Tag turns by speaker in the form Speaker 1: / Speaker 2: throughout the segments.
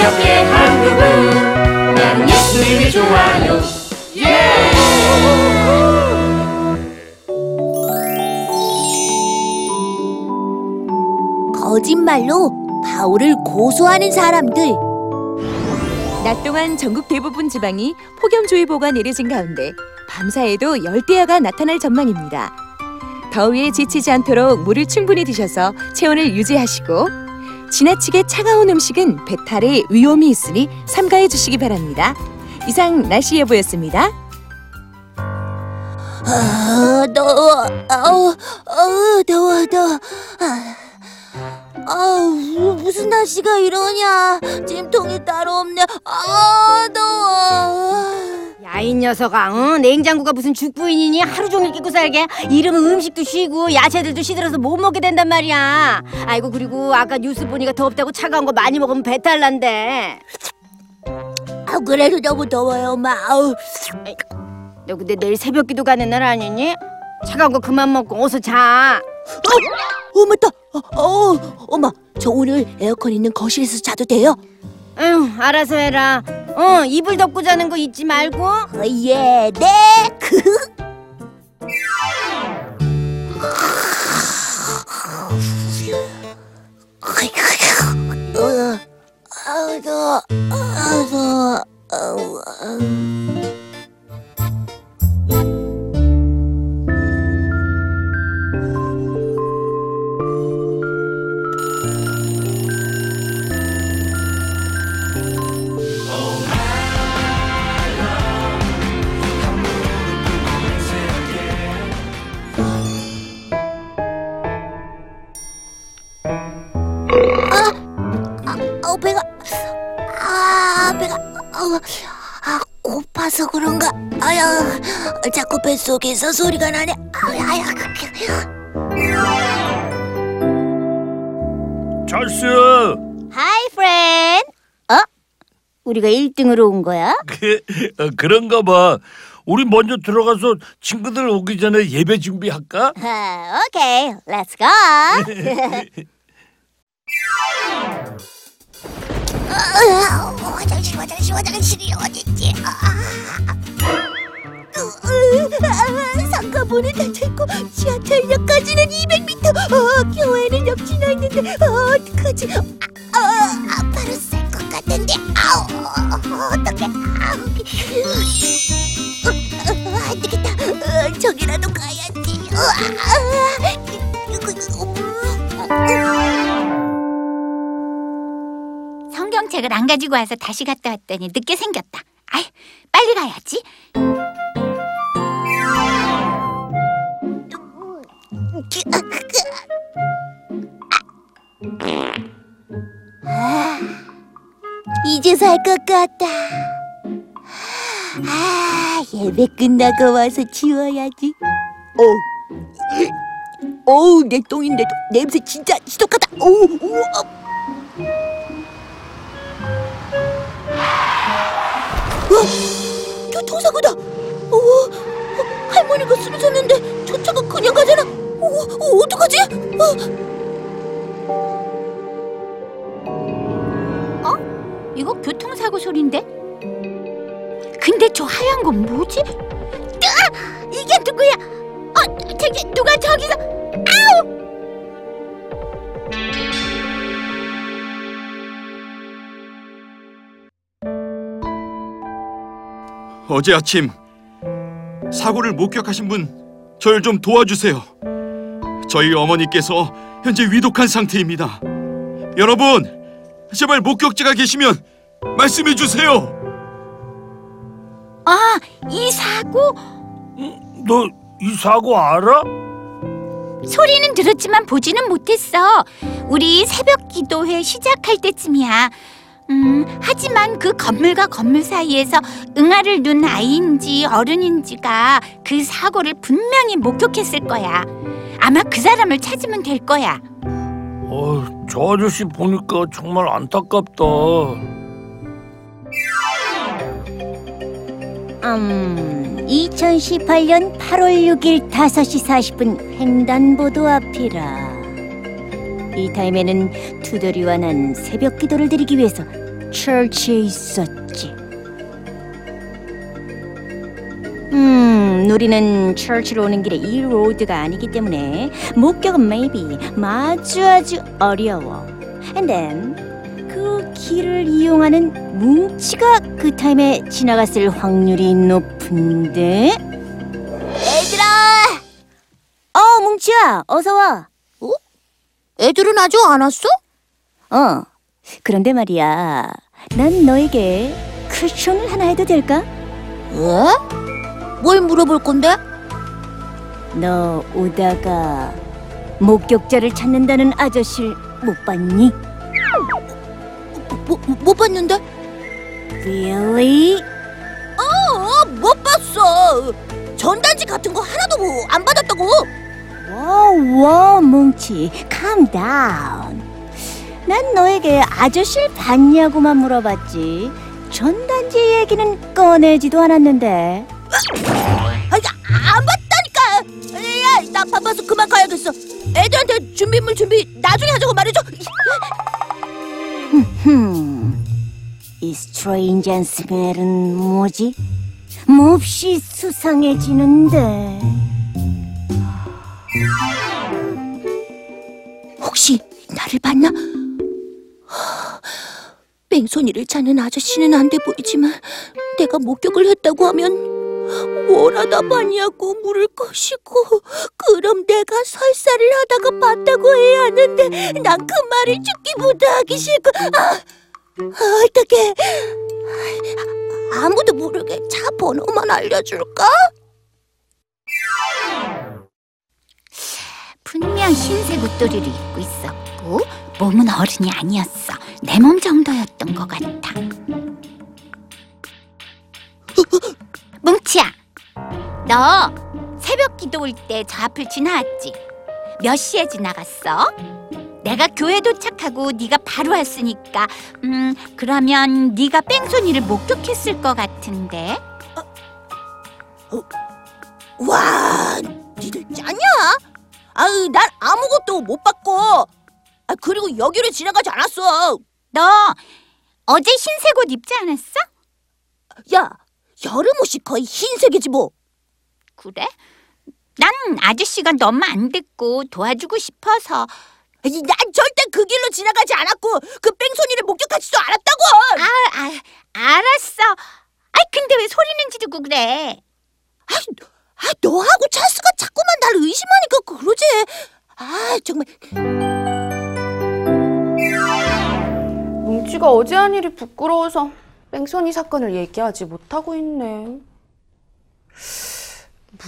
Speaker 1: 새벽에 한 그분 나는 예수님이 좋아요 예!
Speaker 2: 거짓말로 바울을 고소하는 사람들.
Speaker 3: 낮 동안 전국 대부분 지방이 폭염주의보가 내려진 가운데 밤사이에도 열대야가 나타날 전망입니다. 더위에 지치지 않도록 물을 충분히 드셔서 체온을 유지하시고 지나치게 차가운 음식은 배탈의 위험이 있으니 삼가해 주시기 바랍니다. 이상 날씨 예보였습니다.
Speaker 2: 아, 더워. 아우, 아우, 더워, 더워. 아, 아우, 무슨 날씨가 이러냐. 찜통이 따로 없네. 아, 더워.
Speaker 4: 야이 녀석아 어? 냉장고가 무슨 죽부인이니 하루 종일 끼고 살게 이러면 음식도 쉬고 야채들도 시들어서 못 먹게 된단 말이야 아이고 그리고 아까 뉴스 보니까 덥다고 차가운 거 많이 먹으면 배탈 난대
Speaker 2: 아, 그래도 너무 더워요, 엄마. 아우.
Speaker 4: 너 근데 내일 새벽 기도 가는 날 아니니? 차가운 거 그만 먹고 어서 자
Speaker 2: 어, 맞다. 어, 어, 엄마, 저 오늘 에어컨 있는 거실에서 자도 돼요?
Speaker 4: 에휴 알아서 해라 어 이불 덮고 자는 거 잊지 말고
Speaker 2: 어, 예, 네. 자꾸 뱃속에서 소리가 나네. 아야,
Speaker 5: 찰스
Speaker 4: hi friend 어? 우리가 1등으로 온 거야?
Speaker 5: 어, 그런가 봐 우리 먼저 들어가서 친구들 오기 전에 예배 준비할까?
Speaker 4: 아, 오케이 let's go
Speaker 2: 아, 화장실, 화장실, 화장실이 어딨지? 아, 아, 상가문은 닫혀있고 지하철역까지는 200m 어, 교회는 역시나 있는데 어, 어떡하지 아, 아, 바로 쌀것 같은데 아우 어떡해 아우. 어, 어, 안 되겠다 어, 저기라도 가야지 어, 아,
Speaker 6: 성경책을 안 가지고 와서 다시 갔다 왔더니 늦게 생겼다. 아이, 빨리 가야지.
Speaker 2: 이제 살 것 같다. 아, 예배 끝나고 와서 치워야지. 어, 어우, 내 똥인데도 냄새 진짜 지독하다. 어우, 교통사고다. 어, 어, 할머니가 쓰러졌는데 저 차가 그냥 가잖아. 어, 어, 어떡하지? 어.
Speaker 6: 이거 교통사고 소린데? 근데 저 하얀 건 뭐지? 으아! 이게 누구야? 어, 저기 누가 저기서
Speaker 7: 어제 아침 사고를 목격하신 분 절 좀 도와주세요. 저희 어머니께서 현재 위독한 상태입니다. 여러분, 제발 목격자가 계시면 말씀해 주세요.
Speaker 6: 아, 이 사고
Speaker 5: 너 이 사고 알아?
Speaker 6: 소리는 들었지만 보지는 못했어. 우리 새벽 기도회 시작할 때쯤이야. 음, 하지만 그 건물과 건물 사이에서 응아를 둔 아이인지 어른인지가 그 사고를 분명히 목격했을 거야. 아마 그 사람을 찾으면 될 거야.
Speaker 5: 어, 저 아저씨 보니까 정말 안타깝다.
Speaker 4: 음, 2018년 8월 6일 5시 40분 횡단보도 앞이라. 이 타임에는 투덜이와 난 새벽 기도를 드리기 위해서 church에 있었지. 우리는 church로 오는 길에 이 road가 아니기 때문에 목격은 maybe 아주 아주 어려워. And then 그 길을 이용하는 뭉치가 그 타임에 지나갔을 확률이 높은데.
Speaker 2: 얘들아,
Speaker 4: 어, 뭉치야, 어서 와.
Speaker 2: 애들은 아직 안 왔어?
Speaker 4: 어. 그런데 말이야, 난 너에게 퀘션을 하나 해도 될까?
Speaker 2: 왜? 뭘 물어볼 건데?
Speaker 4: 너 오다가 목격자를 찾는다는 아저씨를 못 봤니?
Speaker 2: 뭐, 못 봤는데?
Speaker 4: Really?
Speaker 2: 어, 못 봤어. 전단지 같은 거 하나도 뭐 안 받았다고.
Speaker 4: wow, wow, 뭉치, calm down. 난 너에게 아저씨를 봤냐고만 물어봤지. 전단지 얘기는 꺼내지도 않았는데.
Speaker 2: 아, 안 봤다니까. 야, 나 바빠서 그만 가야겠어. 애들한테 준비물 준비 나중에 하자고 말해줘.
Speaker 4: 흠, 이 스트레인지한 스멜은 뭐지? 몹시 수상해지는데.
Speaker 2: 혹시 나를 봤나? 하, 뺑소니를 찾는 아저씨는 안 돼 보이지만 내가 목격을 했다고 하면 뭘 하다 봤냐고 물을 것이고 그럼 내가 설사를 하다가 봤다고 해야 하는데 난 그 말을 듣기보다 하기 싫고 아, 어떡해 아무도 모르게 차 번호만 알려줄까?
Speaker 6: 분명 흰색 옷도리를 입고 있었고 몸은 어른이 아니었어. 내 몸 정도였던 것 같아. 너 새벽 기도 올 때 저 앞을 지나왔지? 몇 시에 지나갔어? 내가 교회 도착하고 네가 바로 왔으니까 음 그러면 네가 뺑소니를 목격했을 것 같은데
Speaker 2: 와, 니들 짜냐? 아유, 난 아무것도 못 봤고. 아, 그리고 여기를 지나가지 않았어.
Speaker 6: 너 어제 흰색 옷 입지 않았어?
Speaker 2: 야, 여름 옷이 거의 흰색이지 뭐.
Speaker 6: 그래? 난 아저씨가 너무 안 됐고 도와주고 싶어서
Speaker 2: 아니, 난 절대 그 길로 지나가지 않았고 그 뺑소니를 목격하지도 않았다고.
Speaker 6: 아, 아 알았어. 아이 근데 왜 소리는 지르고 그래?
Speaker 2: 아, 아, 너하고 찰스가 자꾸만 날 의심하니까 그러지. 아, 정말.
Speaker 8: 뭉치가 어제 한 일이 부끄러워서 뺑소니 사건을 얘기하지 못하고 있네.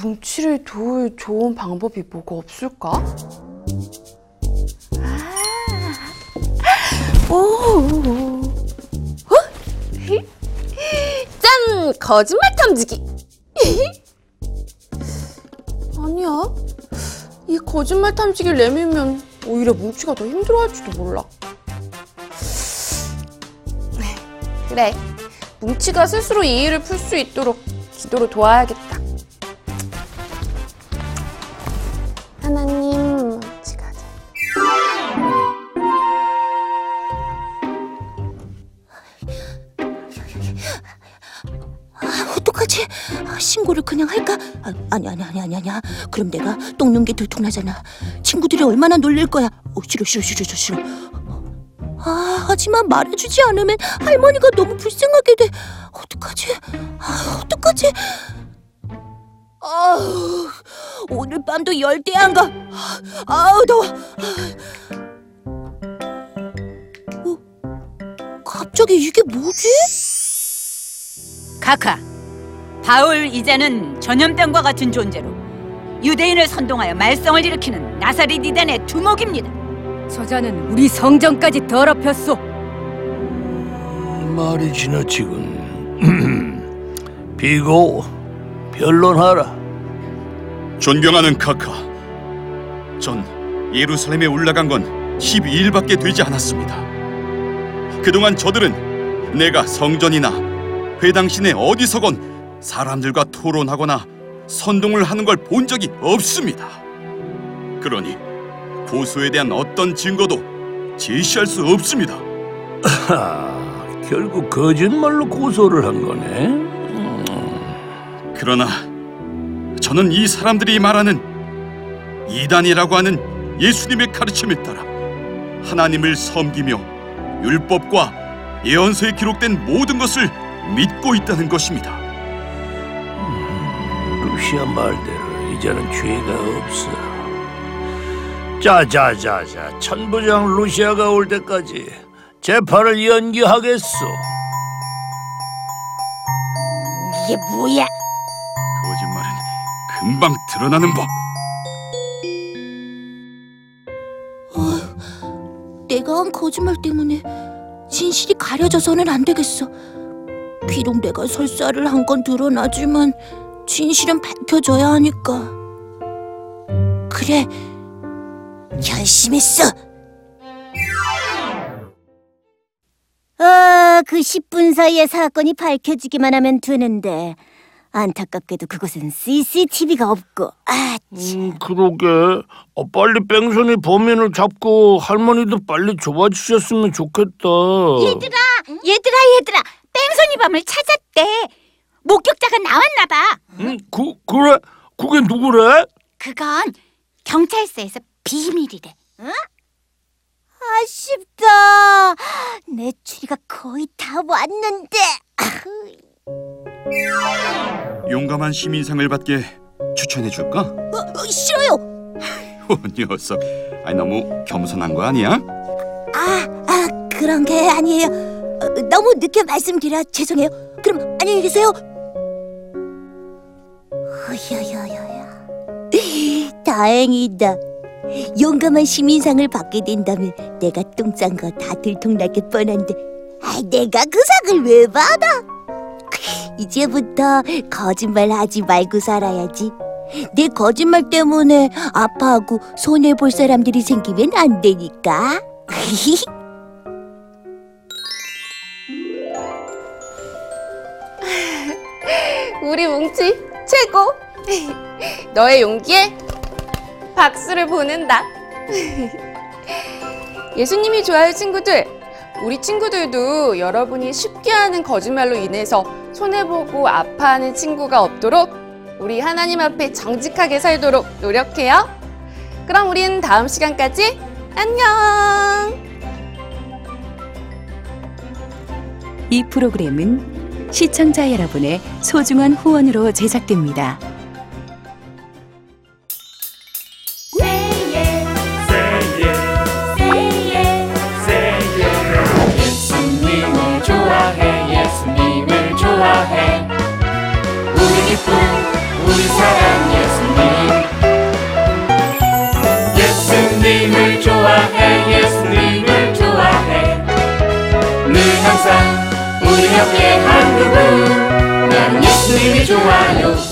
Speaker 8: 뭉치를 도울 좋은 방법이 뭐가 없을까? 아. 오. 어? 짠! 거짓말 탐지기! 아니야. 이 거짓말 탐지기를 내밀면 오히려 뭉치가 더 힘들어할지도 몰라. 그래. 뭉치가 스스로 이 일을 풀 수 있도록 기도를 도와야겠다.
Speaker 2: 아, 아니 아니 아니 아니 아니야. 그럼 내가 똥눈 게 들통나잖아. 친구들이 얼마나 놀릴 거야. 어, 싫어 싫어 싫어 싫어 싫어. 아 하지만 말해주지 않으면 할머니가 너무 불쌍하게 돼. 어떡하지? 아, 어떡하지? 아 오늘 밤도 열대야인가? 아우 더워. 어, 갑자기 이게 뭐지?
Speaker 9: 카카, 바울 이자는 전염병과 같은 존재로 유대인을 선동하여 말썽을 일으키는 나사렛 이단의 두목입니다.
Speaker 10: 저자는 우리 성전까지 더럽혔소.
Speaker 5: 말이 지나치군. 비고 변론하라.
Speaker 7: 존경하는 카카. 전 예루살렘에 올라간 건 12일밖에 되지 않았습니다. 그동안 저들은 내가 성전이나 회당신에 어디서건 사람들과 토론하거나 선동을 하는 걸 본 적이 없습니다. 그러니 고소에 대한 어떤 증거도 제시할 수 없습니다.
Speaker 5: 하, 결국 거짓말로 고소를 한 거네.
Speaker 7: 그러나 저는 이 사람들이 말하는 이단이라고 하는 예수님의 가르침에 따라 하나님을 섬기며 율법과 예언서에 기록된 모든 것을 믿고 있다는 것입니다.
Speaker 5: 루시아 말대로 이제는 죄가 없어. 자자자자 천부장 루시아가 올 때까지 재판을 연기하겠소.
Speaker 4: 이게 뭐야?
Speaker 7: 거짓말은 금방 드러나는 법.
Speaker 2: 내가 한 거짓말 때문에 진실이 가려져서는 안 되겠어. 비록 내가 설사를 한 건 드러나지만 진실은 밝혀져야 하니까. 그래, 결심했어.
Speaker 4: 아, 그 10분 사이에 사건이 밝혀지기만 하면 되는데 안타깝게도 그곳은 CCTV가 없고 아,
Speaker 5: 음, 그러게. 어, 빨리 뺑소니 범인을 잡고 할머니도 빨리 좋아지셨으면 좋겠다.
Speaker 6: 얘들아, 얘들아, 얘들아, 뺑소니 범을 찾았대. 목격자가 나왔나 봐.
Speaker 5: 응? 그 그래? 그게 누구래?
Speaker 6: 그건 경찰서에서 비밀이래.
Speaker 4: 아쉽다. 내 추리가 거의 다 왔는데.
Speaker 7: 용감한 시민상을 받게 추천해 줄까?
Speaker 2: 어, 어, 싫어요.
Speaker 7: 오 녀석, 아니 너무 겸손한 거 아니야?
Speaker 2: 아, 아, 그런 게 아니에요. 어, 너무 늦게 말씀드려 죄송해요. 그럼 안녕히 계세요. 허여여여여. 다행이다. 용감한 시민상을 받게 된다면 내가 똥 싼 거 다 들통나게 뻔한데 아, 내가 그 상을 왜 받아? 이제부터 거짓말 하지 말고 살아야지. 내 거짓말 때문에 아파하고 손해 볼 사람들이 생기면 안 되니까.
Speaker 8: 우리 뭉치 최고. 너의 용기에 박수를 보낸다. 예수님이 좋아요 친구들. 우리 친구들도 여러분이 쉽게 하는 거짓말로 인해서 손해보고 아파하는 친구가 없도록 우리 하나님 앞에 정직하게 살도록 노력해요. 그럼 우린 다음 시간까지 안녕!
Speaker 3: 이 프로그램은 시청자 여러분의 소중한 후원으로 제작됩니다.
Speaker 1: 예수님을 좋아해 예수님을 좋아해. 우리 기쁨 우리 사랑 예수님. 예수님을 좋아해 예수님을 좋아해. 늘 항상 우리 옆에 한 그분 나는 예수님이 좋아요. 예